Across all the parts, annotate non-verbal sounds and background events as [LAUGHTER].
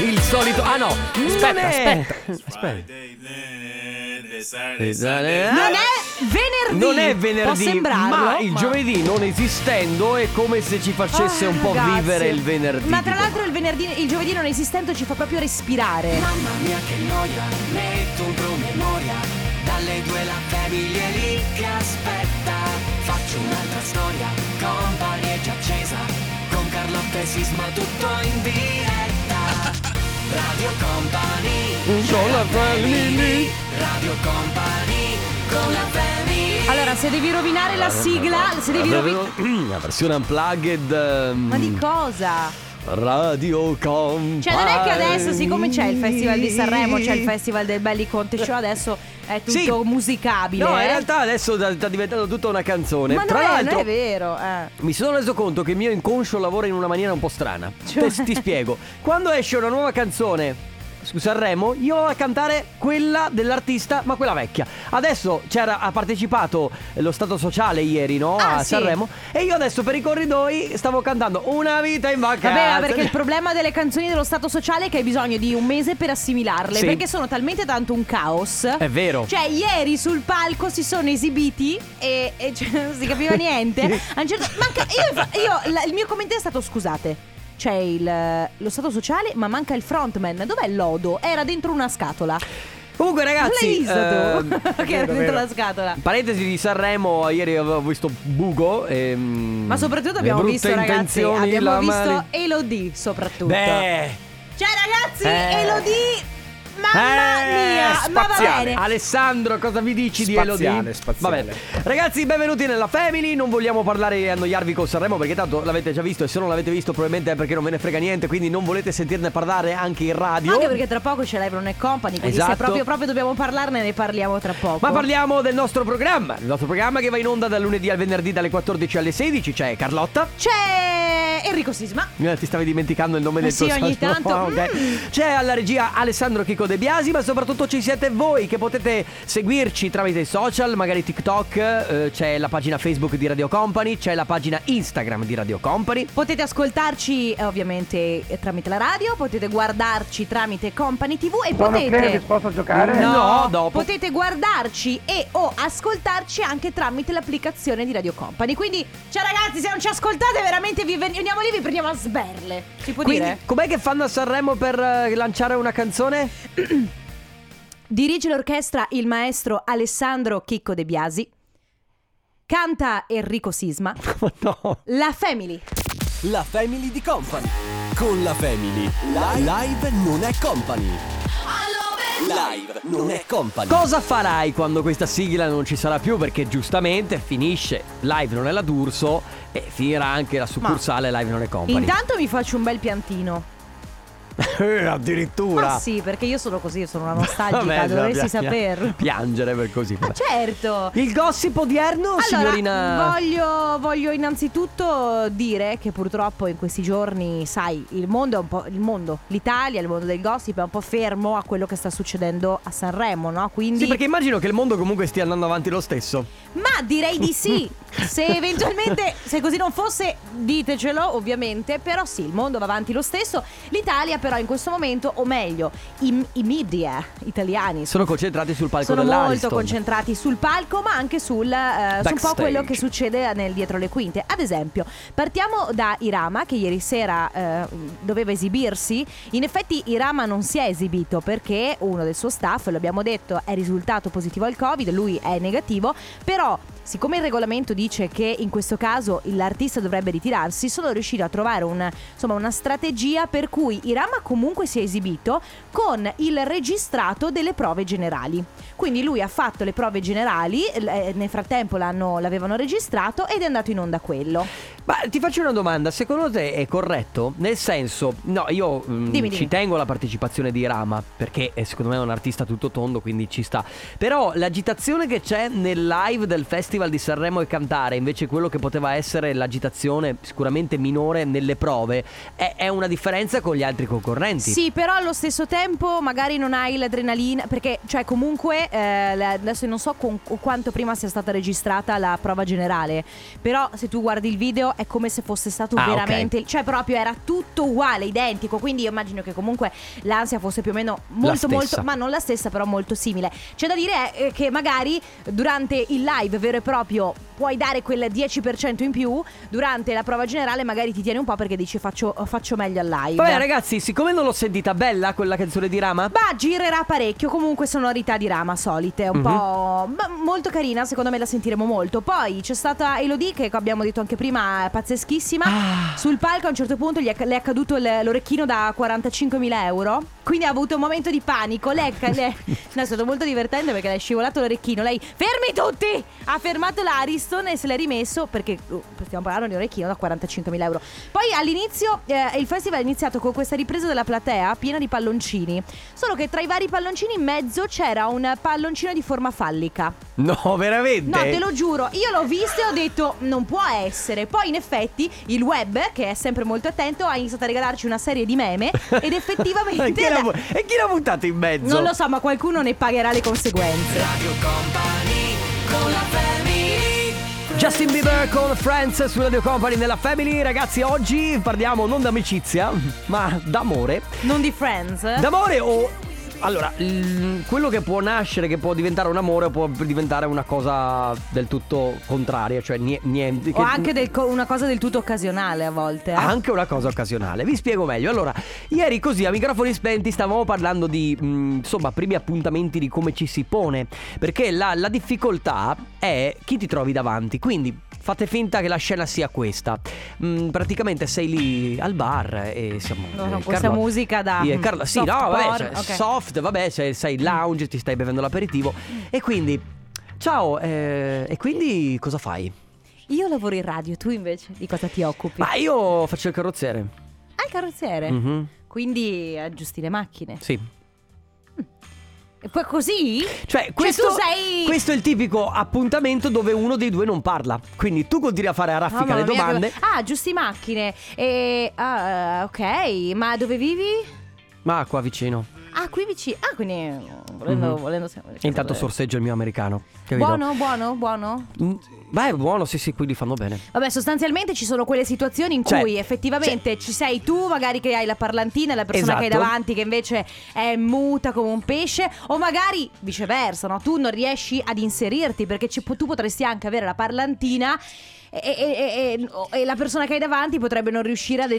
il solito. Ah no, aspetta, aspetta. Aspetta. Non è venerdì. Non è Può venerdì, sembrarlo, ma il giovedì non esistendo è come se ci facesse Ah, un po' ragazzi. vivere il venerdì. Ma tra l'altro il, venerdì, il giovedì non esistente ci fa proprio respirare. Mamma mia che noia, metto un promemoria Dalle due la famiglia è lì che aspetta Faccio un'altra storia, company è già accesa Con Carlotta e Sisma tutto in diretta Radio Company Con la family. Radio Company Con la family Allora, se devi rovinare la sigla, se devi rovinare. [CLEARS THROAT] La versione unplugged. ehm, Ma di cosa? Radio Company. Cioè, non è che adesso, siccome c'è il Festival di Sanremo, c'è il Festival del Belli Conte Show, adesso è tutto Sì. musicabile. No, in eh? realtà adesso sta diventando tutta una canzone. Ma Tra non è, l'altro, non è vero. eh. mi sono reso conto che il mio inconscio lavora in una maniera un po' strana. Cioè? Te- ti spiego. Quando esce una nuova canzone Sanremo, io a cantare quella dell'artista, ma quella vecchia. Adesso c'era, ha partecipato lo Stato Sociale ieri, no? Ah, a sì. Sanremo. E io adesso per i corridoi stavo cantando Una vita in vacanza. Vabbè, perché il problema delle canzoni dello Stato sociale è che hai bisogno di un mese per assimilarle. Sì. Perché sono talmente tanto un caos. È vero. Cioè, ieri sul palco si sono esibiti e, e cioè, non si capiva niente. [LAUGHS] Un certo- manca- io, io- la- il mio commento è stato: scusate. C'è il- lo stato sociale, ma manca il frontman. Dov'è Lodo? Era dentro una scatola. Comunque ragazzi l'hai visto tu? ehm, [LAUGHS] che era dentro la scatola. Parentesi di Sanremo, ieri avevo visto Bugo ehm, Ma soprattutto abbiamo visto, ragazzi, abbiamo visto Elodie soprattutto. Beh Cioè, ragazzi, Eh. Elodie. Mamma Eh, mia, ma va spaziale. bene. Alessandro, cosa mi dici Spaziale, di Elodie? spaziale. Vabbè. Ragazzi, benvenuti nella Family. Non vogliamo parlare e annoiarvi con Sanremo perché tanto l'avete già visto e se non l'avete visto probabilmente è perché non ve ne frega niente, quindi non volete sentirne parlare anche in radio. Anche perché tra poco c'è Non è Company, quindi Esatto. se proprio, proprio dobbiamo parlarne ne parliamo tra poco. Ma parliamo del nostro programma, il nostro programma che va in onda dal lunedì al venerdì dalle 14 alle 16, c'è Carlotta. C'è Enrico Sisma. Eh, Ti stavi dimenticando il nome Eh del sì, tuo ogni socio. tanto. [LAUGHS] Ok. Mm. C'è alla regia Alessandro Chico De Biasi, ma soprattutto ci siete voi che potete seguirci tramite i social, magari TikTok, eh, c'è la pagina Facebook di Radio Company, c'è la pagina Instagram di Radio Company. Potete ascoltarci eh, ovviamente eh, tramite la radio, potete guardarci tramite Company TV e potete posso giocare? No, No, dopo. potete guardarci e o ascoltarci anche tramite l'applicazione di Radio Company. Quindi, ciao ragazzi, se non ci ascoltate veramente vi ven- veniamo lì e vi prendiamo a sberle. Si può Quindi, dire? com'è che fanno a Sanremo per eh, lanciare una canzone? Dirige l'orchestra il maestro Alessandro Chicco De Biasi. Canta Enrico Sisma. [LAUGHS] no. La Family. La Family di Company. Con la Family. Live non è company. Live non è company. Cosa farai quando questa sigla non ci sarà più? Perché giustamente finisce live non è la D'Urso e finirà anche la succursale live non è company. Intanto mi faccio un bel piantino. [LAUGHS] Eh, addirittura. Ma sì, perché io sono così, sono una nostalgica, Vabbè, dovresti pia- pia- saperlo. Piangere per così. Ma certo. Il gossip odierno, Allora, signorina? voglio, voglio innanzitutto dire che purtroppo in questi giorni, sai, il mondo è un po'. Il mondo, l'Italia, il mondo del gossip è un po' fermo a quello che sta succedendo a Sanremo, no? Quindi. Sì, perché immagino che il mondo comunque stia andando avanti lo stesso. Ma direi di sì. [LAUGHS] Se eventualmente, se così non fosse, ditecelo ovviamente. Però sì, il mondo va avanti lo stesso. L'Italia però in questo momento, o meglio, i, i media italiani Sono concentrati sul palco sono molto concentrati sul palco ma anche sul, eh, su un po' quello che succede nel dietro le quinte. Ad esempio, partiamo da Irama che ieri sera eh, doveva esibirsi. In effetti Irama non si è esibito perché uno del suo staff, lo abbiamo detto, è risultato positivo al Covid, lui è negativo, però siccome il regolamento dice che in questo caso l'artista dovrebbe ritirarsi, sono riuscito a trovare un- insomma, una strategia per cui Irama comunque si è esibito con il registrato delle prove generali. Quindi lui ha fatto le prove generali, eh, nel frattempo l'avevano registrato ed è andato in onda quello. Ma ti faccio una domanda, secondo te è corretto? Nel senso, no, io mm, Dimmi, ci dimmi. tengo alla partecipazione di Rama, perché eh, secondo me è un artista tutto tondo, quindi ci sta. Però l'agitazione che c'è nel live del Festival di Sanremo e cantare, invece quello che poteva essere l'agitazione sicuramente minore nelle prove, è, è una differenza con gli altri concorrenti. Sì, però allo stesso tempo magari non hai l'adrenalina, perché cioè comunque eh, adesso non so con quanto prima sia stata registrata la prova generale, però se tu guardi il video è come se fosse stato Ah, veramente, cioè proprio era tutto uguale, identico, quindi io immagino che comunque l'ansia fosse più o meno molto molto, ma non la stessa, però molto simile. C'è da dire eh, che magari durante il live vero e proprio puoi dare quel 10% in più, durante la prova generale magari ti tieni un po' perché dici faccio, faccio meglio al live. Vabbè ragazzi, siccome non l'ho sentita bella quella canzone di Rama, Ma girerà parecchio, comunque sonorità di Rama solite, un Mhm. po' ma molto carina, secondo me la sentiremo molto. Poi c'è stata Elodie che abbiamo detto anche prima, pazzeschissima. Ah. Sul palco a un certo punto gli è, le è caduto l'orecchino da 45.000 euro, quindi ha avuto un momento di panico. Lei, lei- [LAUGHS] no, è stato molto divertente perché le è scivolato l'orecchino. Lei, fermi tutti! Ha fermato l'Ariston e se l'è rimesso perché uh, stiamo parlando di un orecchino da 45.000 euro. Poi all'inizio eh, il festival è iniziato con questa ripresa della platea piena di palloncini. Solo che tra i vari palloncini in mezzo c'era un palloncino di forma fallica. no, veramente. No, te lo giuro, io l'ho visto e ho detto non può essere. Poi in effetti il web, che è sempre molto attento, ha iniziato a regalarci una serie di meme ed [LAUGHS] effettivamente... e, chi l'ha, bu- e chi l'ha buttato in mezzo? non lo so, ma qualcuno ne pagherà le conseguenze. Radio Company con la family Justin Bieber con Friends su Radio Company nella Family. Ragazzi, oggi parliamo non d'amicizia, ma d'amore. Non di Friends. D'amore o... Allora, quello che può nascere, che può diventare un amore, può diventare una cosa del tutto contraria, cioè nie- niente. o che- anche del una cosa del tutto occasionale a volte. eh. Anche una cosa occasionale, vi spiego meglio. Allora, ieri così a microfoni spenti stavamo parlando di, mh, insomma, primi appuntamenti di come ci si pone. Perché la, la difficoltà è chi ti trovi davanti. Quindi fate finta che la scena sia questa. Mm, praticamente sei lì al bar e siamo. No, no, eh, questa musica da, eh, Carlo- sì, soft no, vabbè, porn, cioè, ok. soft, vabbè, sei, sei lounge, ti stai bevendo l'aperitivo. E quindi. Ciao, eh, e quindi cosa fai? Io lavoro in radio, tu invece di cosa ti occupi? Ma io faccio il carrozziere. Ah, il carrozziere. Mhm, Quindi aggiusti le macchine. Sì. Così? Cioè, questo, tu sei- questo è il tipico appuntamento dove uno dei due non parla. Quindi tu continui a fare a raffica Mamma le mia, domande. che- Ah, giusti macchine. E, ah, ok, ma dove vivi? Ma qua vicino. Ah, qui vicino. Ah, quindi eh, volendo, Mhm. volendo Intanto sorseggio il mio americano. Capito? Buono, buono, buono. Mm, Beh, buono, sì, sì, qui li fanno bene. Vabbè, sostanzialmente ci sono quelle situazioni in Cioè, cui effettivamente ci sei tu, magari che hai la parlantina, e la persona che hai Esatto. davanti che invece è muta come un pesce, o magari viceversa, no? Tu non riesci ad inserirti perché ci- tu potresti anche avere la parlantina. E, e- e- e- e la persona che hai davanti potrebbe non riuscire ad,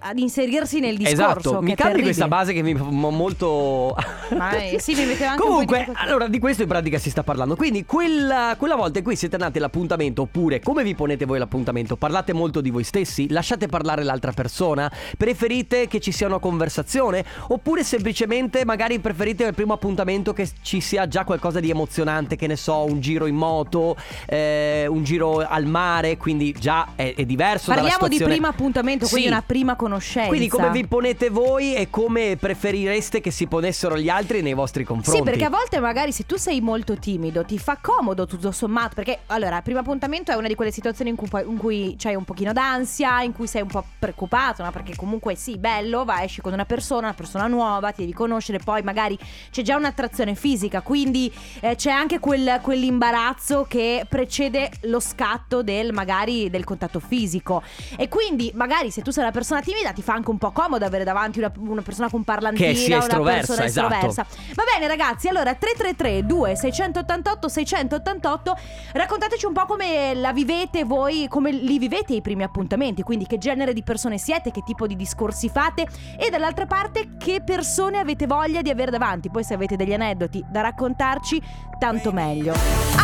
ad inserirsi nel discorso. esatto, mi cambi questa base che mi fa mo- molto. Ma, eh, sì, mi metteva anche un po' Comunque, di allora di questo in pratica si sta parlando. Quindi, quella, quella volta in cui siete andati all'appuntamento, oppure come vi ponete voi all'appuntamento? Parlate molto di voi stessi? Lasciate parlare l'altra persona? Preferite che ci sia una conversazione? Oppure semplicemente magari preferite al primo appuntamento che ci sia già qualcosa di emozionante? Che ne so, un giro in moto, eh, un giro al mare, quindi già è, è diverso dalla Parliamo di situazione. primo appuntamento, quindi Sì. una prima conoscenza. Quindi come vi ponete voi e come preferireste che si ponessero gli altri nei vostri confronti? Sì, perché a volte magari se tu sei molto timido ti fa comodo tutto sommato. Perché allora, primo appuntamento è una di quelle situazioni in cui, in cui c'hai un pochino d'ansia, in cui sei un po' preoccupato, no? Perché comunque sì, bello, vai, esci con una persona, una persona nuova, ti devi conoscere, poi magari c'è già un'attrazione fisica, quindi eh, c'è anche quel- quell'imbarazzo che precede lo scatto del magari del contatto fisico. E quindi magari se tu sei una persona timida ti fa anche un po' comodo avere davanti una, una persona con parlantina, Che sia una estroversa, persona esatto. estroversa. Va bene ragazzi, allora 333 2688 688 raccontateci un po' come la vivete voi, come li vivete i primi appuntamenti, quindi che genere di persone siete, che tipo di discorsi fate e dall'altra parte che persone avete voglia di avere davanti. Poi se avete degli aneddoti da raccontarci, tanto meglio.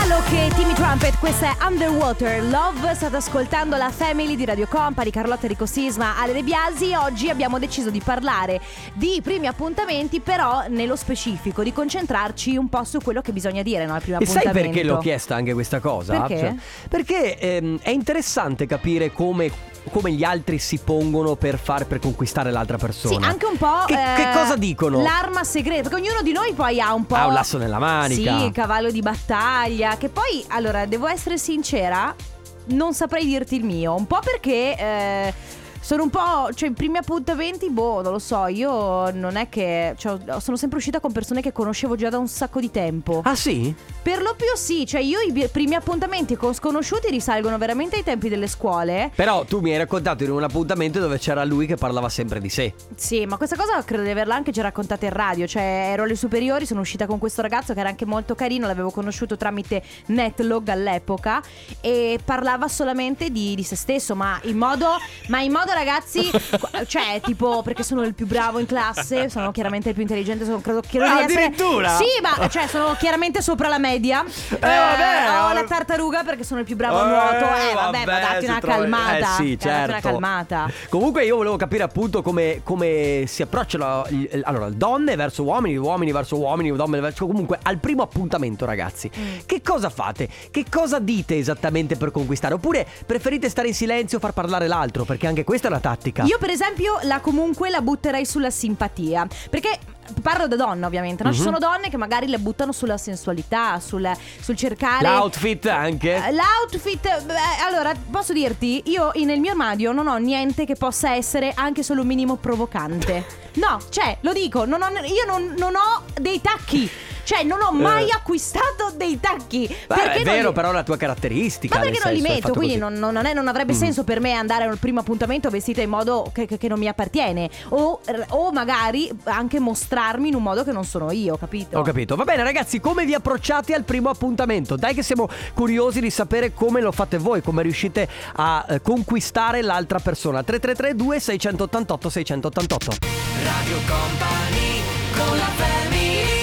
Allo che Timmy Trumpet, questa è Underwater Love, state ascoltando la Family di Radio Company, Carlotta Enrico Sisma, Ale De Biasi. Oggi abbiamo deciso di parlare di primi appuntamenti, però nello specifico, di concentrarci un po' su quello che bisogna dire no, al primo E sai appuntamento. perché l'ho chiesta anche questa cosa? Cioè, Perché? perché ehm, è interessante capire come, come gli altri si pongono per far per conquistare l'altra persona. Sì, anche un po'. Che, eh, che cosa dicono? L'arma segreta, perché ognuno di noi poi ha un po'. Ha un lasso nella manica. Sì, il cavallo di battaglia. Che poi, allora, devo essere sincera, non saprei dirti il mio. Un po' perché. eh, sono un po'. Cioè, i primi appuntamenti, boh, non lo so. Io non è che. Cioè, sono sempre uscita con persone che conoscevo già da un sacco di tempo. Ah sì? Per lo più sì, cioè io i primi appuntamenti con sconosciuti risalgono veramente ai tempi delle scuole. Però tu mi hai raccontato in un appuntamento dove c'era lui che parlava sempre di sé. Sì, ma questa cosa credo di averla anche già raccontata in radio. Cioè, ero alle superiori, sono uscita con questo ragazzo che era anche molto carino, l'avevo conosciuto tramite Netlog all'epoca. E parlava solamente di, di se stesso, ma in modo. Ma in modo, ragazzi. cioè, tipo, perché sono il più bravo in classe, sono chiaramente il più intelligente, sono, credo, credo Ah, di essere- addirittura? Sì, ma cioè, sono chiaramente sopra la media. Eh, vabbè, ho oh. la tartaruga perché sono il più bravo a Eh, nuoto. Eh, vabbè, ma datti una trova- calmata. Eh sì, Eh, datti una certo. calmata. Comunque io volevo capire appunto come, come si approcciano allora, donne verso uomini, uomini verso uomini, donne verso comunque al primo appuntamento, ragazzi. Mm. Che cosa fate? Che cosa dite esattamente per conquistare? Oppure preferite stare in silenzio o far parlare l'altro? Perché anche questa è una tattica. Io per esempio la comunque la butterei sulla simpatia Perché parlo da donna ovviamente no? Ci Mhm. sono donne che magari le buttano sulla sensualità Sul, sul cercare L'outfit anche. Eh, L'outfit, beh, allora posso dirti, io nel mio armadio non ho niente che possa essere anche solo un minimo provocante. No, cioè, lo dico, non ho- io non, non ho dei tacchi. Cioè, non ho mai Eh. acquistato dei tacchi. Beh, perché è vero, li- però è la tua caratteristica. Ma perché non li metto? Quindi non, non è- non avrebbe Mm. senso per me andare al primo appuntamento vestita in modo che, che- che non mi appartiene. O, o magari anche mostrarmi in un modo che non sono io, capito? Ho capito. Va bene, ragazzi, come vi approcciate al primo appuntamento? Dai, che siamo curiosi di sapere come lo fate voi, come riuscite a eh, conquistare l'altra persona. 3332 688 688. Radio Company con la family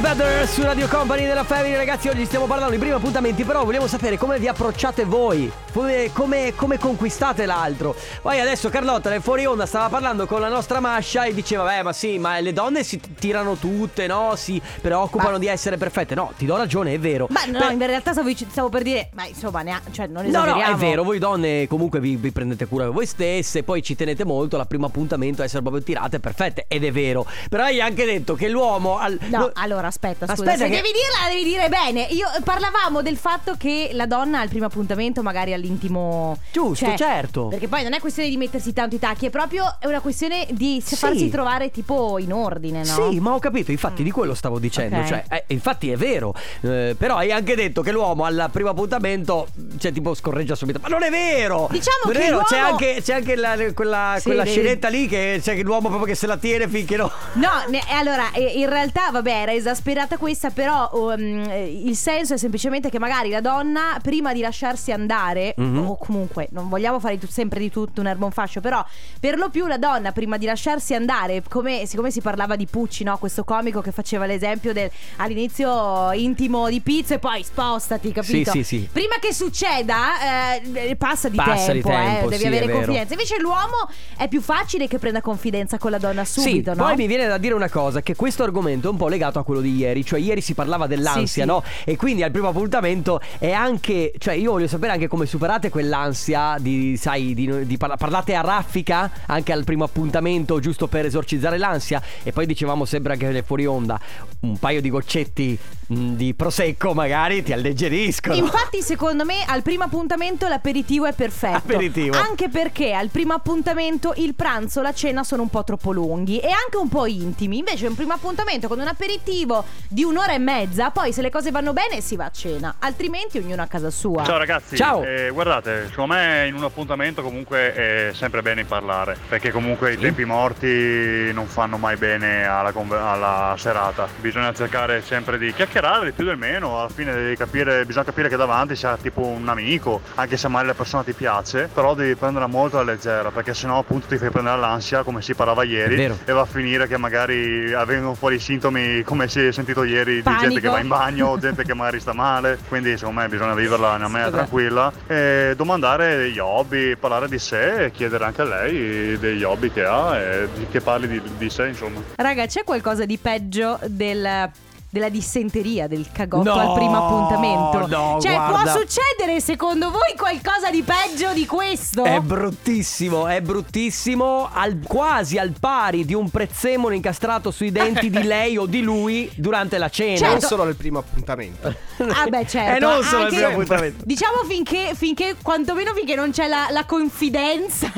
Me Better su Radio Company della Family, ragazzi. Oggi stiamo parlando di primi appuntamenti, però vogliamo sapere come vi approcciate voi, come, come- come conquistate l'altro. Poi adesso Carlotta nel fuori onda stava parlando con la nostra Masha e diceva, beh, ma sì, ma le donne si tirano tutte, no? Si preoccupano Ma- di essere perfette. No, ti do ragione, è vero. Ma no, Per- in realtà stavo, stavo per dire, ma insomma, ne ha- cioè, non No, no, esageriamo. è vero, voi donne comunque vi, vi prendete cura di voi stesse, poi ci tenete molto al primo appuntamento essere proprio tirate perfette, ed è vero. Però hai anche detto che l'uomo... Al, No, lo- allora aspetta, scusa. Aspetta Se che- devi dirla, la devi dire bene. Io parlavamo del fatto che la donna al primo appuntamento, magari all'intimo. Giusto, cioè, certo. Perché poi non è questione di mettersi tanto i tacchi, è proprio è una questione di Sì. farsi trovare tipo in ordine, no? Sì, ma ho capito, infatti di quello stavo dicendo, Ok. cioè, eh, infatti è vero, Eh, però hai anche detto che l'uomo al primo appuntamento, cioè tipo scorreggia subito, ma non è vero! Diciamo non è che vero, c'è anche, c'è anche la- quella, Sì, quella scenetta lì che c'è l'uomo proprio che se la tiene finché no... No, ne- allora eh, in realtà vabbè era esasperata questa però um, il senso è semplicemente che magari la donna prima di lasciarsi andare Mhm. o comunque non vogliamo fare tu- sempre di tutto un erba un fascio però per lo più la donna prima di lasciarsi andare come, siccome si parlava di Pucci no? questo comico che faceva l'esempio del all'inizio intimo di pizza e poi spostati capito? Sì, sì, sì. prima che succeda eh, passa di Passa di tempo, eh, tempo, devi sì, avere confidenza invece l'uomo è più facile che prenda confidenza con la donna subito sì, no? poi mi viene da dire una cosa, che questo argomento è un po' legato a quello di ieri, cioè ieri si parlava dell'ansia, Sì, sì. no? E quindi al primo appuntamento è anche, cioè io voglio sapere anche come superate quell'ansia di, sai, di, di parla- parlate a raffica anche al primo appuntamento giusto per esorcizzare l'ansia e poi dicevamo sempre anche fuori onda, un paio di goccetti mh, di prosecco magari ti alleggeriscono. Infatti, secondo me, al primo appuntamento l'aperitivo è perfetto. Aperitivo. Anche perché al primo appuntamento il pranzo, la cena sono un po' troppo lunghi e anche un po' intimi. Invece, un primo appuntamento con un aperitivo di un'ora e mezza, poi se le cose vanno bene si va a cena. Altrimenti, ognuno a casa sua. Ciao ragazzi, Ciao. Eh, guardate, secondo me in un appuntamento comunque è sempre bene parlare, perché comunque i tempi morti non fanno mai bene alla, conver- alla serata, bisogna cercare sempre di chiacchierare di più del meno, alla fine devi capire, bisogna capire che davanti c'è tipo un amico, anche se magari la persona ti piace, però devi prenderla molto alla leggera, perché sennò appunto ti fai prendere l'ansia come si parlava ieri e va a finire che magari avvengono fuori sintomi come si è sentito ieri di gente Panico. che va in bagno o gente che magari sta male, [LAUGHS] quindi secondo me bisogna viverla in una maniera tranquilla e domandare degli hobby, parlare di sé e chiedere anche a lei degli hobby che ha e di- che parli di, di sé insomma. Raga, c'è qualcosa di peggio del della dissenteria, del cagotto No, al primo appuntamento. no, cioè, guarda. può succedere secondo voi qualcosa di peggio di questo? È bruttissimo, è bruttissimo, al- quasi al pari di un prezzemolo incastrato sui denti di [LAUGHS] lei o di lui durante la cena. Certo. Non solo nel primo appuntamento. [LAUGHS] Ah, beh, certo. [LAUGHS] E non solo Anche- primo appuntamento. Diciamo finché, finché quantomeno finché non c'è la, la confidenza.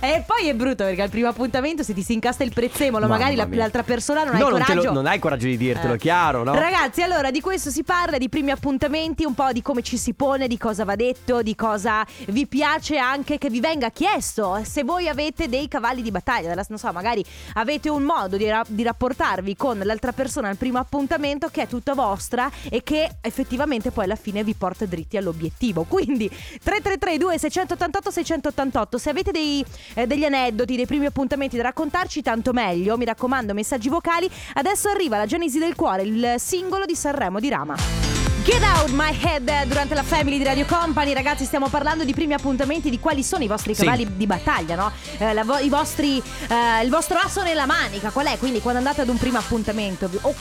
e poi è brutto perché al primo appuntamento se ti si incasta il prezzemolo, Mamma magari la- mia. l'altra persona non No, ha il non, te lo- coraggio. non hai coraggio di dirtelo, Eh. chiaro, no? Ragazzi, allora di questo si parla, di primi appuntamenti, un po' di come ci si pone, di cosa va detto, di cosa vi piace anche che vi venga chiesto. Se voi avete dei cavalli di battaglia, non so, magari avete un modo di, ra- di rapportarvi con l'altra persona al primo appuntamento che è tutta vostra e che effettivamente poi alla fine vi porta dritti all'obiettivo. Quindi 333 688 688 se avete dei, eh, degli aneddoti, dei primi appuntamenti da raccontarci, tanto meglio. Mi raccomando, messaggi vocali. Adesso arriva la Genesi del Cuore, il singolo di Sanremo di Rama. Get out my head eh, durante la family di Radio Company, ragazzi. Stiamo parlando di primi appuntamenti, di quali sono i vostri Sì. cavalli di battaglia, no? Eh, la vostri, eh, il vostro asso nella manica, qual è? Quindi quando andate ad un primo appuntamento, o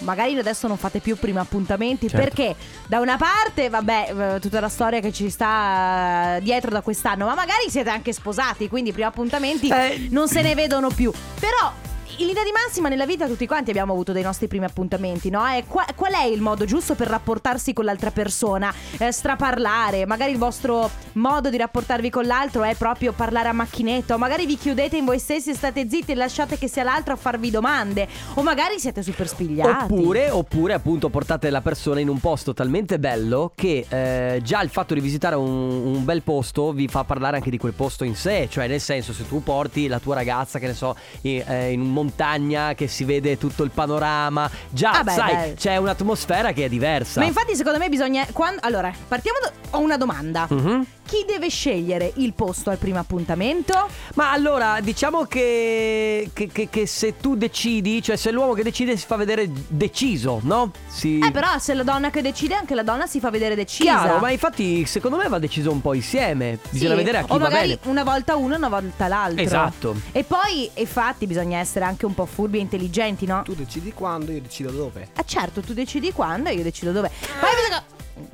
magari adesso non fate più primi appuntamenti Certo. perché da una parte, vabbè, eh, tutta la storia che ci sta eh, dietro da quest'anno, ma magari siete anche sposati, quindi i primi appuntamenti Eh. non se ne vedono più. Però in linea di massima nella vita tutti quanti abbiamo avuto dei nostri primi appuntamenti, no? E qua- qual è il modo giusto per rapportarsi con l'altra persona? Eh, straparlare, magari il vostro modo di rapportarvi con l'altro è proprio parlare a macchinetta, o magari vi chiudete in voi stessi e state zitti e lasciate che sia l'altro a farvi domande, o magari siete super spigliati. Oppure, oppure appunto portate la persona in un posto talmente bello che eh, già il fatto di visitare un, un bel posto vi fa parlare anche di quel posto in sé, cioè nel senso se tu porti la tua ragazza che ne so in, eh, in montagna che si vede tutto il panorama, già Ah beh, sai beh. c'è un'atmosfera che è diversa. Ma infatti secondo me bisogna... quan- allora, partiamo da... Ho una domanda. Mhm. Chi deve scegliere il posto al primo appuntamento? Ma allora diciamo che, che, che- che se tu decidi, cioè se l'uomo che decide si fa vedere deciso, no? Si... Eh però se la donna che decide anche la donna si fa vedere decisa. Chiaro, ma infatti secondo me va deciso un po' insieme. Bisogna Sì, vedere a chi o va magari bene. una volta uno una volta l'altro. Esatto. E poi, infatti, bisogna essere anche un po' furbi e intelligenti, no? Tu decidi quando, io decido dove. Ah, certo, tu decidi quando io decido dove. Poi bisogna.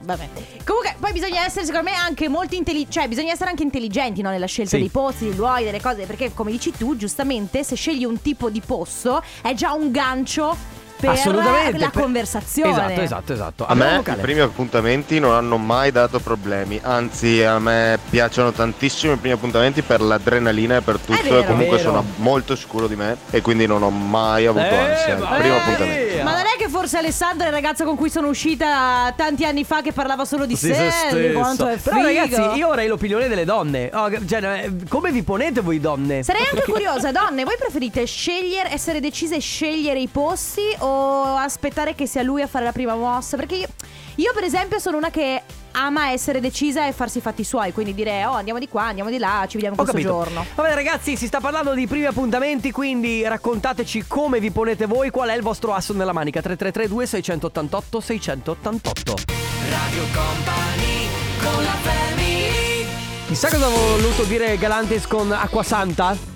Vabbè. Comunque, poi bisogna essere, secondo me, anche molto intelligenti. Cioè, bisogna essere anche intelligenti, no? Nella scelta Sì. dei posti, dei luoghi, delle cose. Perché, come dici tu, giustamente, se scegli un tipo di posto, è già un gancio per Assolutamente. la per- conversazione. Esatto, esatto, esatto. A me vocale. i primi appuntamenti non hanno mai dato problemi, anzi a me piacciono tantissimo i primi appuntamenti per l'adrenalina e per tutto vero. e comunque sono molto sicuro di me e quindi non ho mai avuto Eh, ansia. Il primo appuntamento. Ma non è che forse Alessandra è il ragazzo con cui sono uscita tanti anni fa che parlava solo di Sì, sé, se di quanto è Però ragazzi, io avrei l'opinione delle donne. Oh, cioè, eh, come vi ponete voi donne? Sarei anche curiosa, donne, voi preferite scegliere, essere decise e scegliere i posti o aspettare che sia lui a fare la prima mossa? Perché io, io, per esempio sono una che ama essere decisa e farsi i fatti suoi, quindi dire oh andiamo di qua, andiamo di là, ci vediamo Ho questo capito. giorno. Vabbè ragazzi, si sta parlando di primi appuntamenti, quindi raccontateci come vi ponete voi, qual è il vostro asso nella manica 3332 688 688. Radio Company con la family Chissà cosa ha voluto dire Galantis con Acqua Santa?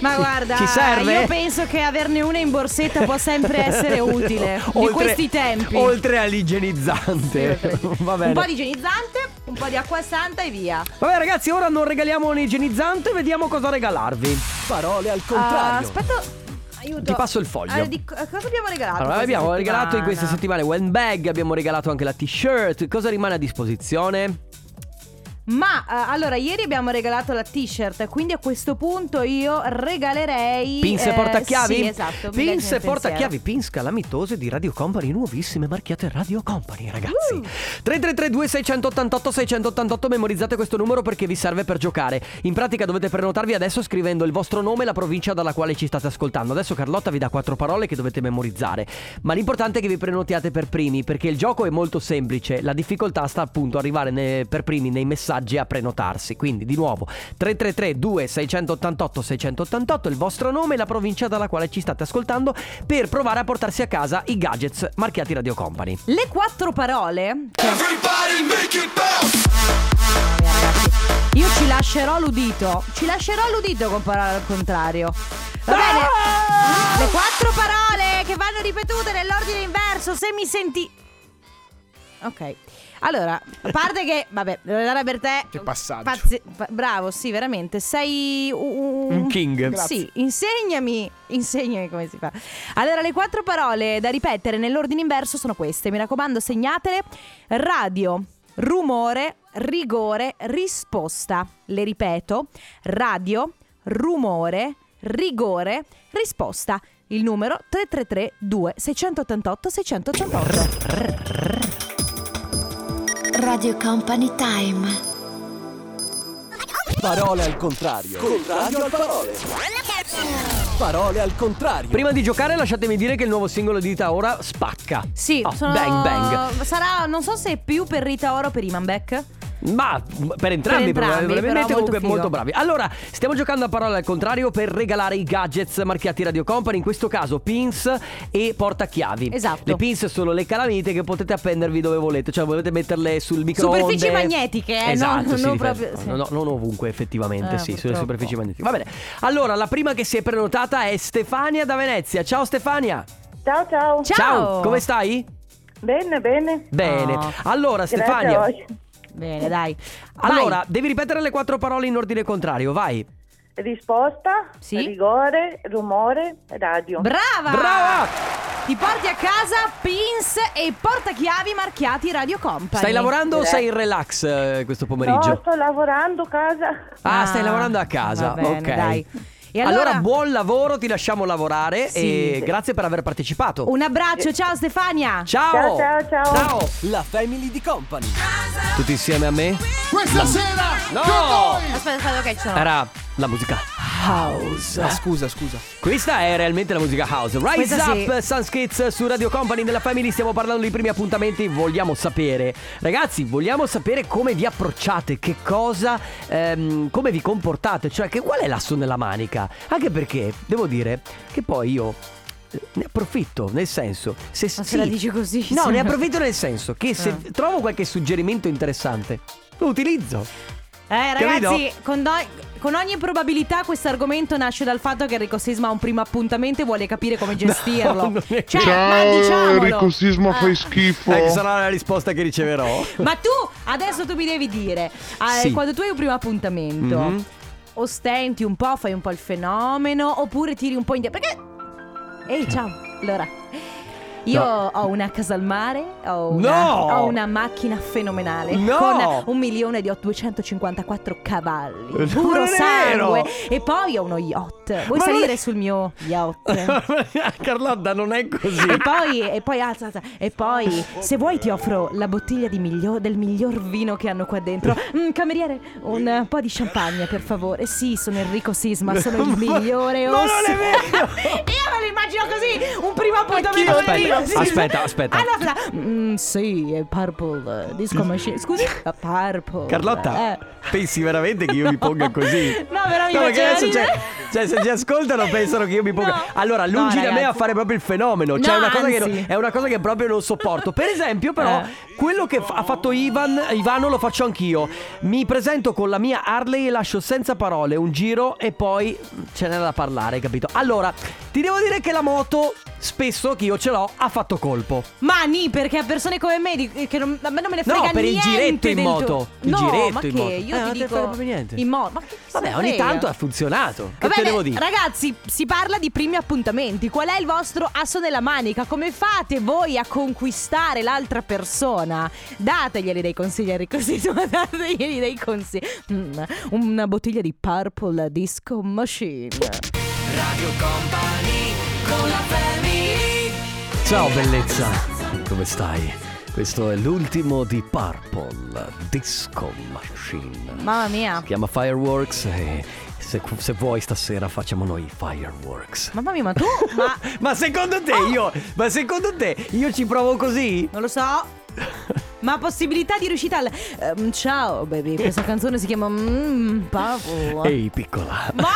Ma guarda, Ci serve? io penso che averne una in borsetta può sempre essere utile Oltre- questi tempi. Oltre all'igienizzante. Va bene. Un po' di igienizzante, un po' di acqua santa e via. Vabbè ragazzi, ora non regaliamo un igienizzante, vediamo cosa regalarvi. Parole al contrario. aspetta, aiuto. Ti passo il foglio. Eh, di- cosa abbiamo regalato? Allora, abbiamo regalato in settimana? queste settimane one bag, abbiamo regalato anche la t-shirt. Cosa rimane a disposizione? Ma eh, allora, ieri abbiamo regalato la t-shirt, quindi a questo punto io regalerei. Pins e eh, portachiavi? Sì, esatto. Pins e portachiavi, pins calamitose di Radio Company, nuovissime marchiate Radio Company, ragazzi. Uh. 3332 688 688 memorizzate questo numero perché vi serve per giocare. In pratica dovete prenotarvi adesso scrivendo il vostro nome e la provincia dalla quale ci state ascoltando. Adesso Carlotta vi dà quattro parole che dovete memorizzare. Ma l'importante è che vi prenotiate per primi perché il gioco è molto semplice. La difficoltà sta appunto arrivare ne- per primi nei messaggi a prenotarsi. Quindi di nuovo 333 2688 688 il vostro nome e la provincia dalla quale ci state ascoltando per provare a portarsi a casa i gadgets marchiati Radio Company. Le quattro parole. Io ci lascerò l'udito. Ci lascerò l'udito con parole al contrario. Va bene? Le quattro parole che che vanno ripetute nell'ordine inverso. Se mi senti. Ok. Allora, a parte che, vabbè, Loredana per te. Che passaggio. pazzi- fa- bravo, sì, veramente. Sei un, Un king. Sì, insegnami, insegnami come si fa. Allora, le quattro parole da ripetere nell'ordine inverso sono queste. Mi raccomando, segnatele. Radio, rumore, rigore, risposta. Le ripeto. Radio, rumore, rigore, risposta. Il numero 333 2688 688. Radio Company Time. Parole al contrario. Contrario al parole. Parole al contrario. Prima di giocare lasciatemi dire che il nuovo singolo di Rita Ora spacca. Sì, Oh, sono... Bang bang. Sarà, non so se è più per Rita Ora o per Imanbeck. Ma per entrambi, Per entrambi, probabilmente però molto comunque figo. molto bravi. Allora, stiamo giocando a parole al contrario per regalare i gadgets marchiati Radio Company, in questo caso pins e portachiavi. Esatto. Le pins sono le calamite che potete appendervi dove volete, cioè volete metterle sul microonde. Superfici magnetiche, eh, Esatto, non- sì, non proprio- no, sì. no, non ovunque effettivamente, Eh, sì, sulle purtroppo. superfici magnetiche. Va bene. Allora, la prima che si è prenotata è Stefania da Venezia. Ciao Stefania. Ciao ciao. Ciao. come stai? Bene, bene. Bene. Oh. Allora, Grazie Stefania. a voi. Bene, dai. Vai. Allora, devi ripetere le quattro parole in ordine contrario, vai. Risposta, Sì. rigore, rumore, radio. Brava! Brava! Ti porti a casa pins e portachiavi marchiati Radio Company. Stai lavorando o sei in relax eh, questo no, pomeriggio? sto lavorando a casa. Ah, stai lavorando a casa. Va bene, ok. dai. E allora... allora, buon lavoro, ti lasciamo lavorare Sì. e grazie per aver partecipato. un abbraccio, ciao Stefania. Ciao! Ciao, ciao, ciao. Ciao! La family di company. Tutti insieme a me? Questa sera No! Aspetta, aspetta, ok, ci sono. Era la musica house. Ah, scusa, scusa. Questa è realmente la musica house. Rise Questa sì. Up, Sunskids su Radio Company della Family. Stiamo parlando dei primi appuntamenti. Vogliamo sapere, ragazzi, vogliamo sapere come vi approcciate, che cosa, ehm, come vi comportate, cioè che qual è l'asso nella manica. Anche perché devo dire che poi io eh, ne approfitto, nel senso, se Ma sì, se la dici così. No, sì. ne approfitto nel senso che se Ah. trovo qualche suggerimento interessante, lo utilizzo. Eh, ragazzi, Capito? Con, ogni probabilità questo argomento nasce dal fatto che Enrico Sisma ha un primo appuntamento e vuole capire come [LAUGHS] gestirlo. non è cioè, ma diciamolo. Enrico Sisma Eh. fai schifo. Eh, sarà la risposta che riceverò. Ma tu adesso tu mi devi dire, eh, Sì. quando tu hai un primo appuntamento, Mhm. ostenti un po', fai un po' il fenomeno, oppure tiri un po' indietro. Perché. Ehi, ciao. Allora. Io No. ho una casa al mare, ho una, No! ho una macchina fenomenale No! con un milione di 254 cavalli, puro sangue e poi ho uno yacht. Vuoi Ma salire è- sul mio yacht? [LAUGHS] Carlotta, non è così. E poi, e poi alza, alza. E poi, se vuoi, ti offro la bottiglia miglio- del miglior vino che hanno qua dentro. [LAUGHS] Mm, cameriere, un po' di champagne, per favore. Sì, sono Enrico Sisma, sono il [LAUGHS] migliore. Ma oh, non è vero! Io me lo immagino così, un primo appuntamento Aspetta. Aspetta, aspetta. Ah, no, aspetta. Mm, sì, è Purple eh, Disco Machine. Scusi? [LAUGHS] Eh, Purple. Carlotta, Eh. pensi veramente che io mi ponga così? [LAUGHS] No, però mi No, perché adesso cioè, cioè, se ci ascoltano pensano che io mi ponga. No. Allora, No, lungi da me a fare proprio il fenomeno. Cioè, No, è, una cosa che non- è una cosa che proprio non sopporto. Per esempio, però, Eh. quello che fa- ha fatto Ivan, Ivano lo faccio anch'io. Mi presento con la mia Harley e lascio senza parole un giro e poi ce n'è da parlare, capito? Allora, ti devo dire che la moto, spesso che io ce l'ho, ha fatto colpo. Ma ni perché a persone come me di- che non, a me non me ne No, frega per il niente giretto in del moto. tuo- Il no, giretto ma in che moto. io Eh, ti non te dico frega proprio niente. in moto. Ma che se Vabbè, ne ogni frega? tanto ha funzionato. Che Va te devo dire? Ragazzi, si parla di primi appuntamenti. Qual è il vostro asso nella manica? Come fate voi a conquistare l'altra persona? Dateglieli dei consigli, Enrico [LAUGHS] Sisma, dateglieli dei consigli. Mm, una bottiglia di Purple Disco Machine. Radio Company Ciao bellezza, come stai? Questo è l'ultimo di Purple Disco Machine. Mamma mia. Si chiama Fireworks e se, se vuoi stasera facciamo noi Fireworks. Mamma mia, ma tu? [LAUGHS] Ma Ma secondo te io, ma secondo te io ci provo così? non lo so. [LAUGHS] Ma possibilità di riuscita al ehm, Ciao baby, questa [LAUGHS] canzone si chiama Mmm, Papo. Ehi piccola. Ma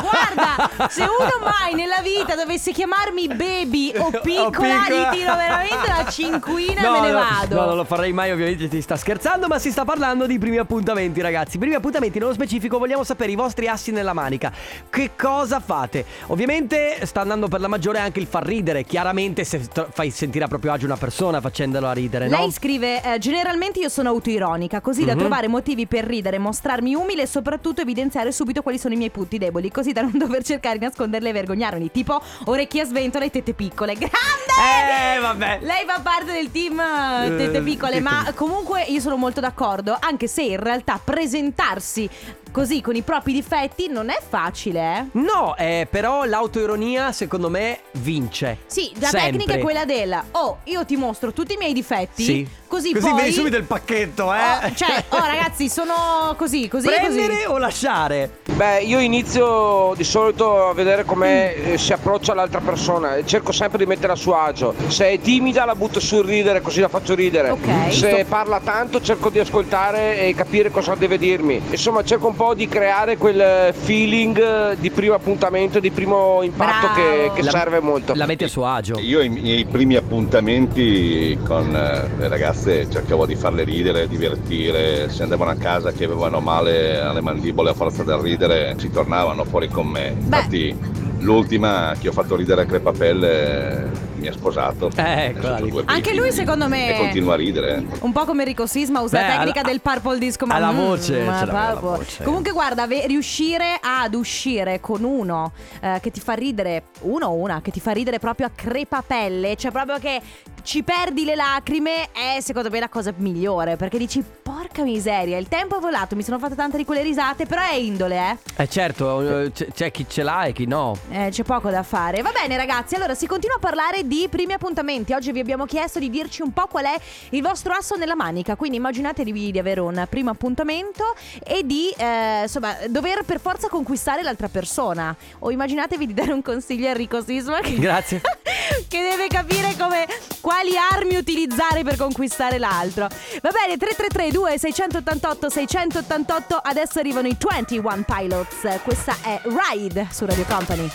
guarda, [LAUGHS] se uno mai nella vita dovesse chiamarmi baby o [LAUGHS] piccola, piccola. gli tiro veramente la cinquina e No, me ne no, vado. No, non lo farei mai, ovviamente ti sta scherzando, ma si sta parlando di primi appuntamenti, ragazzi. Primi appuntamenti, nello specifico, vogliamo sapere i vostri assi nella manica. Che cosa fate? Ovviamente sta andando per la maggiore anche il far ridere. Chiaramente se tro- fai sentire a proprio agio una persona facendolo a ridere, no? Lei scrive: eh, Generalmente io sono autoironica, così da Mhm. trovare motivi per ridere, mostrarmi umile e soprattutto evidenziare subito quali sono i miei punti deboli, così da non [LAUGHS] dover cercare di nasconderle e vergognarmi. Tipo orecchie a sventola e tette piccole. Grande! Eh, vabbè. Lei fa parte del team eh, tette Eh, piccole, ma comunque io sono molto d'accordo, anche se in realtà presentarsi così con i propri difetti non è facile, eh. No, eh, però l'autoironia secondo me vince. Sì, la Sempre. tecnica è quella della Oh, io ti mostro tutti i miei difetti Sì. Così, Così poi vedi subito il pacchetto, eh. Oh, cioè, oh ragazzi, sono così, così, Prendere così. o lasciare? Beh, io inizio di solito a vedere come eh, si approccia l'altra persona e cerco sempre di mettere a suo agio. Se è timida la butto sul ridere così la faccio ridere. Ok. Se parla tanto cerco di ascoltare e capire cosa deve dirmi. Insomma, cerco un po' di creare quel feeling di primo appuntamento, di primo impatto Bravo. che, che La- serve molto. La metti a suo agio. Io i miei primi appuntamenti con eh, le ragazze cercavo di farle ridere, divertire, se andavano a casa che avevano male alle mandibole a forza del ridere si tornavano fuori con me. Infatti l'ultima che ho fatto ridere a crepapelle mi ha sposato. Eh, due Anche lui, secondo me- E continua a ridere. Un po' come Enrico Sisma usa Beh, la tecnica alla- del purple disco ma alla mm, voce, ma la proprio. voce. Comunque guarda, ve- riuscire ad uscire con uno eh, che ti fa ridere Uno o una che ti fa ridere proprio a crepapelle Cioè proprio che ci perdi le lacrime È secondo me la cosa migliore Perché dici porca miseria Il tempo è volato, mi sono fatta tante di quelle risate Però è indole eh Eh certo, eh, c'è, c'è chi ce l'ha e chi no. Eh, c'è poco da fare. Va bene, ragazzi. Allora, si continua a parlare di primi appuntamenti. Oggi vi abbiamo chiesto di dirci un po' qual è il vostro asso nella manica. Quindi immaginatevi di avere un primo appuntamento e di, eh, insomma, dover per forza conquistare l'altra persona. O immaginatevi di dare un consiglio a Enrico Sisma che, Grazie. [LAUGHS] che deve capire come quali armi utilizzare per conquistare l'altro. Va bene, 333 2688 688. Adesso arrivano i 21 Pilots. Questa è Ride su Radio Company.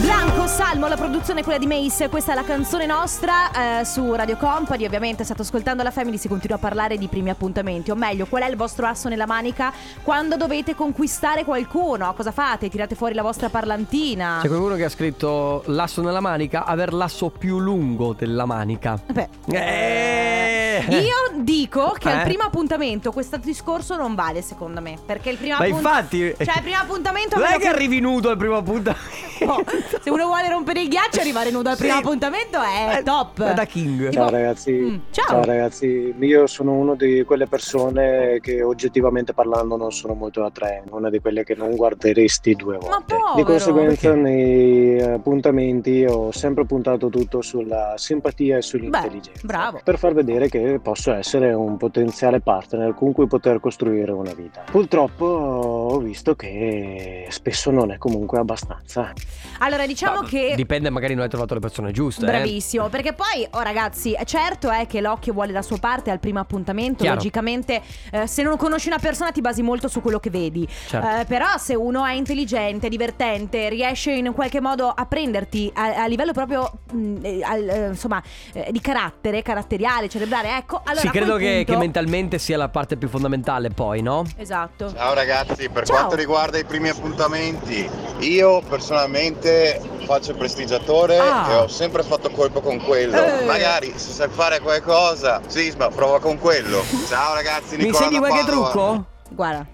Blanco Salmo, la produzione è quella di Mace. Questa è la canzone nostra eh, su Radio Company. Ovviamente state ascoltando la Family, si continua a parlare di primi appuntamenti. O meglio, qual è il vostro asso nella manica quando dovete conquistare qualcuno? Cosa fate? Tirate fuori la vostra parlantina? C'è qualcuno che ha scritto l'asso nella manica, aver l'asso più lungo della manica. Beh, Eh. Io dico che al Eh? primo appuntamento questo discorso non vale secondo me Perché il primo Ma appunt- infatti Cioè il primo appuntamento Non è che arrivi nudo al primo appuntamento Oh, Se uno vuole rompere il ghiaccio arrivare nudo al Sì. primo appuntamento è Eh, top da king. Tipo- Ciao ragazzi. Mm, ciao. ragazzi, io sono uno di quelle persone che oggettivamente parlando non sono molto attraenti, una di quelle che non guarderesti due volte. povero. di conseguenza Perché? nei appuntamenti ho sempre puntato tutto sulla simpatia e sull'intelligenza. bravo. Per far vedere che posso essere un potenziale partner con cui poter costruire una vita. Purtroppo ho visto che spesso non è comunque abbastanza. Allora diciamo che Dipende, magari non hai trovato le persone giuste. eh. Bravissimo, perché poi, oh ragazzi, certo è che l'occhio vuole la sua parte al primo appuntamento. Chiaro. Logicamente, eh, se non conosci una persona, ti basi molto su quello che vedi. Certo. Eh, però, se uno è intelligente, divertente, riesce in qualche modo a prenderti a, a livello proprio mh, eh, al- eh, insomma eh, di carattere, caratteriale, cerebrale, ecco. Allora, sì, credo che, punto- che mentalmente sia la parte più fondamentale, poi, no? Esatto. Ciao ragazzi, per Ciao. quanto riguarda i primi appuntamenti, io personalmente faccio il prestigiatore Ah. e ho sempre fatto colpo con quello. Eh. Magari se sai fare qualcosa, Sisma, prova con quello. Ciao ragazzi, Mi Nicola insegni da qualche Padova. trucco? Guarda,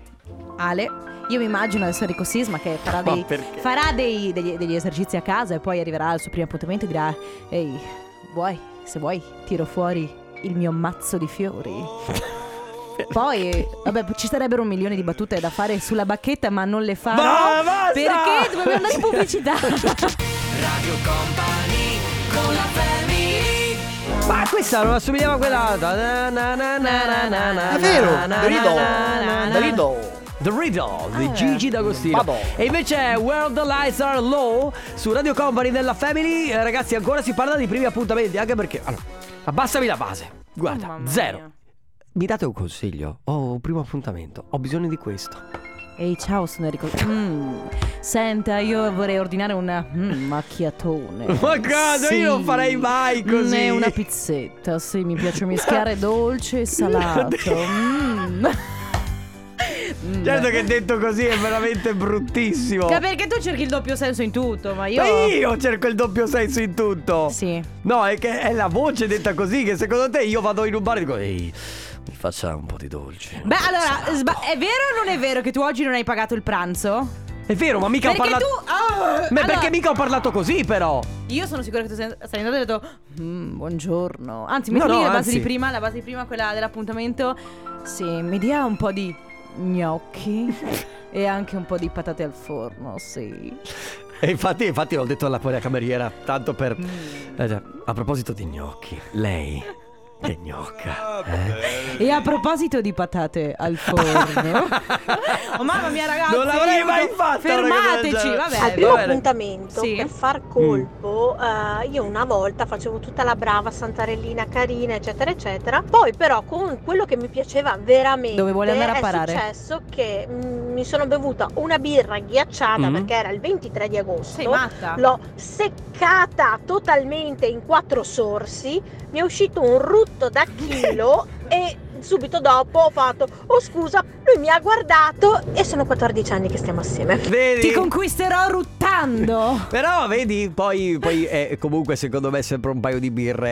Ale. Io mi immagino adesso Enrico Sisma che farà, dei, farà dei- degli, degli esercizi a casa e poi arriverà al suo primo appuntamento e dirà Ehi, vuoi, se vuoi, tiro fuori il mio mazzo di fiori. [LAUGHS] Poi, vabbè, ci sarebbero un milione di battute da fare sulla bacchetta, ma non le farò. Ma basta! Perché dobbiamo andare in pubblicità. Radio Company con la family Ma questa non assomigliava a quella. Na na na na È vero, The Riddle. The Riddle. The Riddle di Ah. Gigi D'Agostino. Vado. E invece è World the Lights Are Low su Radio Company della Family. Eh, ragazzi, ancora si parla di primi appuntamenti. Anche perché. Allora, abbassami la base. Guarda, zero. Mi date un consiglio? Ho un primo appuntamento, ho bisogno di questo. Ehi, ciao, sono Enrico. Mm, senta, io vorrei ordinare un mm, macchiatone. Ma cosa? Io non farei mai così. Né una pizzetta, sì, mi piace mischiare dolce e salato. [LAUGHS] Mm. Mm. Certo che detto così è veramente bruttissimo. Che perché tu cerchi il doppio senso in tutto, ma io. Ma io cerco il doppio senso in tutto. Sì. No, è che è la voce detta così che secondo te io vado in un bar e dico ehi, mi faccia un po' di dolce. Beh, allora, sba- è vero o non è vero che tu oggi non hai pagato il pranzo? È vero, ma mica Perché ho parlato. tu. Ah, Ma allora, perché mica ho parlato così, però? Io sono sicura che tu sei sei andato e hai detto "Mm, buongiorno. Anzi, mi No, no, no, la base anzi. di prima, la base di prima, quella dell'appuntamento. Sì, mi dia un po' di gnocchi [LAUGHS] e anche un po' di patate al forno, sì. E infatti, infatti l'ho detto alla cameriera, tanto per... Mm. Eh, a proposito di gnocchi, lei, che gnocca. eh? E a proposito di patate al forno. [LAUGHS] oh mamma mia ragazzi, Non l'avrei mai fatta del Fermateci, vabbè. Al primo appuntamento Sì. per far colpo, eh, io una volta facevo tutta la brava santarellina carina, eccetera, eccetera. Poi, però, con quello che mi piaceva veramente, Dove vuole andare a è parare? successo che mm, mi sono bevuta una birra ghiacciata Mm. perché era il 23 di agosto. Sei matta? L'ho seccata totalmente in quattro sorsi, mi è uscito un rutto da chilo [LAUGHS] e subito dopo ho fatto "Oh scusa, lui mi ha guardato e sono 14 anni che stiamo assieme". Vedi? Ti conquisterò ruttando. [LAUGHS] Però vedi, poi, poi eh, comunque secondo me sempre un paio di birre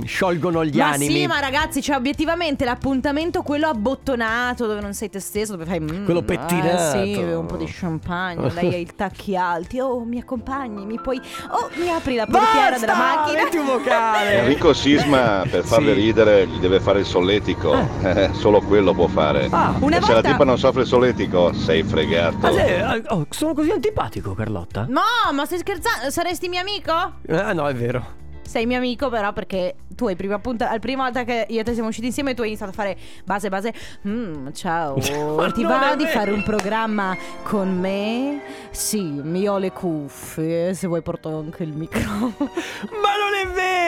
eh, sciolgono gli ma animi. sì, ma ragazzi, cioè obiettivamente l'appuntamento quello abbottonato dove non sei te stesso, dove fai mm, Quello pettinato. eh, sì, un po' di champagne, lei ha i tacchi alti. Oh, mi accompagni, mi puoi Oh, mi apri la portiera Basta! della macchina. Metti un vocale. Enrico Sisma per farle Sì. ridere gli deve fare il solletico, Eh, solo quello può fare. Ah, Una e se volta- la tipa non soffre il solletico, sei fregato. Ma se- eh, oh, sono così antipatico, Carlotta? No, ma stai scherzando? Saresti mio amico? Ah, no, è vero. Sei mio amico, però, perché tu hai prima appunto. Al prima volta che io e te siamo usciti insieme, tu hai iniziato a fare base, base. Mm, ciao. [LAUGHS] Ma Ti va di fare un programma con me? Sì, mi ho le cuffie. Se vuoi, porto anche il microfono. Ma non è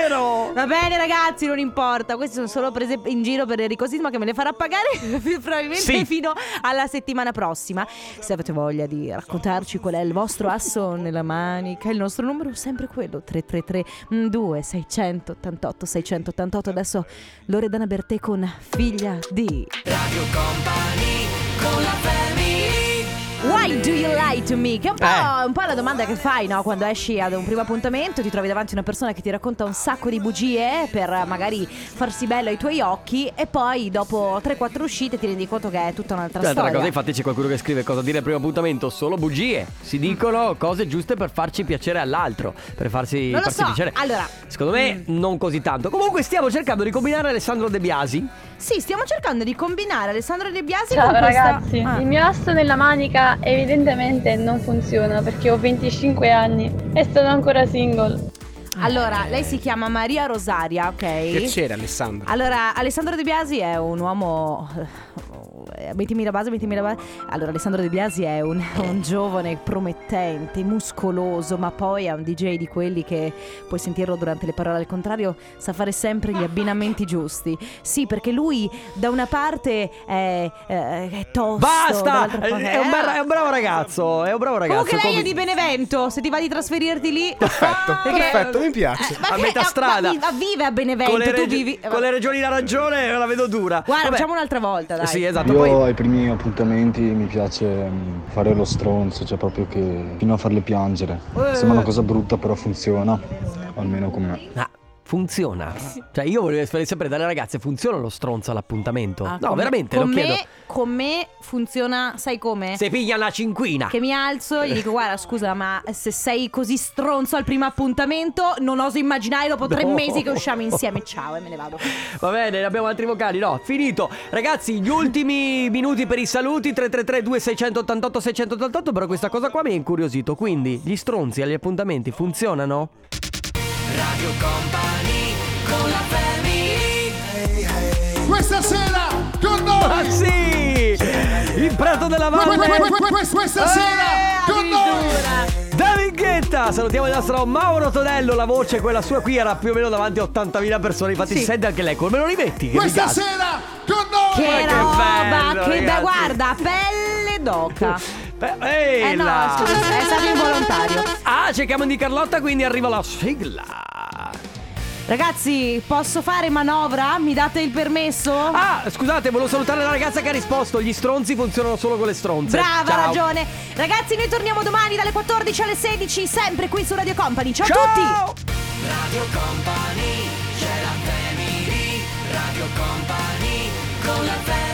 vero! Va bene, ragazzi, non importa. Queste sono solo prese in giro per Enrico Sisma che me le farà pagare [LAUGHS] probabilmente Sì. fino alla settimana prossima. Se avete voglia di raccontarci qual è il vostro asso nella manica, il nostro numero è sempre quello: 333 2688 688. Adesso Loredana Bertè con figlia di. Radio Company con la family Why do you lie to me? Che è un po', Eh. un po' la domanda che fai, no? Quando esci ad un primo appuntamento, ti trovi davanti una persona che ti racconta un sacco di bugie per magari farsi bello ai tuoi occhi e poi dopo 3-4 uscite ti rendi conto che è tutta un'altra L'altra storia. cosa, infatti, c'è qualcuno che scrive cosa dire al primo appuntamento. Solo bugie. Si dicono cose giuste per farci piacere all'altro. Per farsi, Non lo farsi so, piacere. allora- Secondo me, non così tanto. Comunque, stiamo cercando di combinare Alessandro De Biasi. Sì, stiamo cercando di combinare Alessandro De Biasi Ciao con questa... ragazzi, Ah. il mio asso nella manica evidentemente non funziona perché ho 25 anni e sono ancora single. Allora, lei si chiama Maria Rosaria, ok? Piacere Alessandro. Allora, Alessandro De Biasi è un uomo. Eh, Mettimi la base, mettimi la base. Allora, Alessandro De Biasi è un, un giovane promettente, muscoloso, ma poi è un DJ di quelli che puoi sentirlo durante le parole al contrario, sa fare sempre gli abbinamenti giusti. Sì, perché lui da una parte è, eh, è tosto. Basta! È, un, Eh, è un bravo ragazzo. È un bravo ragazzo. Comunque lei è di Benevento, se ti va di trasferirti lì. Perfetto, Perché- perfetto, mi piace. Eh, A metà strada. Ma, vi- vive a Benevento, con le, tu regi- vivi. con le regioni la ragione la vedo dura. Guarda, Vabbè. facciamo un'altra volta, dai. Sì, esatto. Io Poi ai primi appuntamenti mi piace mm, fare lo stronzo, cioè proprio che fino a farle piangere. Eh. Sembra una cosa brutta, però funziona, almeno con me. Funziona. Cioè, io volevo sapere dalle ragazze, funziona lo stronzo all'appuntamento? Ah, no, veramente, con lo me, chiedo. Con me funziona, sai come? Se piglia una cinquina. Che mi alzo e gli dico guarda scusa ma se sei così stronzo al primo appuntamento non oso immaginare dopo tre No. mesi che usciamo insieme Ciao e me ne vado Va bene, abbiamo altri vocali. No, finito. Ragazzi, gli ultimi minuti per i saluti 333 2688 688, però questa cosa qua mi ha incuriosito. Quindi, gli stronzi agli appuntamenti funzionano? Radio Company Questa sera con noi Ah sì! Il prato della valle. Questa sera con noi David Guetta! Salutiamo il nostro Mauro Tonello, la voce, quella sua qui era più o meno davanti a 80.000 persone, infatti Sì. sente anche l'eco. Me lo rimetti? Questa sera con noi. Che che roba, bello, che beh, guarda, pelle d'oca. [LAUGHS] Beh, ehi Eh no, scusa, è stato involontario. Ah, cerchiamo di Carlotta, quindi arriva la sigla. Ragazzi, posso fare manovra? Mi date il permesso? Ah, scusate, volevo salutare la ragazza che ha risposto. Gli stronzi funzionano solo con le stronze. Brava, Ciao. ragione. Ragazzi, noi torniamo domani dalle 14 alle 16, sempre qui su Radio Company. Ciao, Ciao. a tutti! Radio Company, c'è la family, Radio Company, con la family.